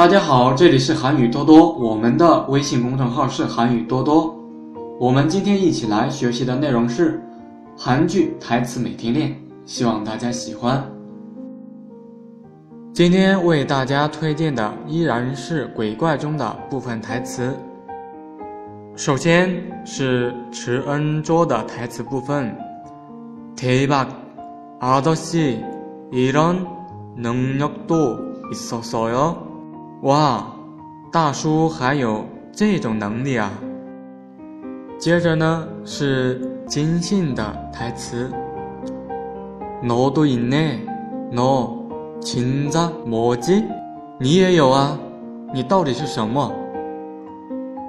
大家好，这里是韩语多多，我们的微信公众号是韩语多多。我们今天一起来学习的内容是韩剧台词每天练，希望大家喜欢。今天为大家推荐的依然是鬼怪中的部分台词。首先是池恩卓的台词部分，대박아저씨이런능력도있었어 요。 哇，大叔还有这种能力啊！接着呢是金信的台词：“너도있네너진짜뭐지？你也有啊？你到底是什么？”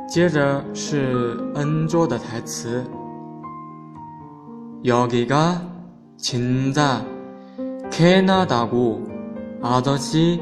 接着是恩卓的台词：“여기가진짜캐나다고아저씨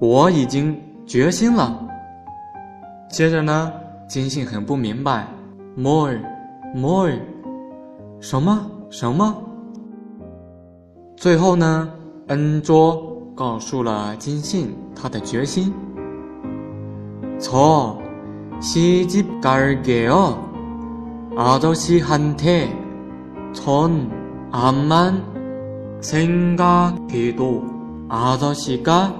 我已经决心了。接着呢，金信很不明白，more more，什么什么？最后呢，恩卓告诉了金信他的决心。저시집갈게요아저씨한테전암만생각해도아저씨가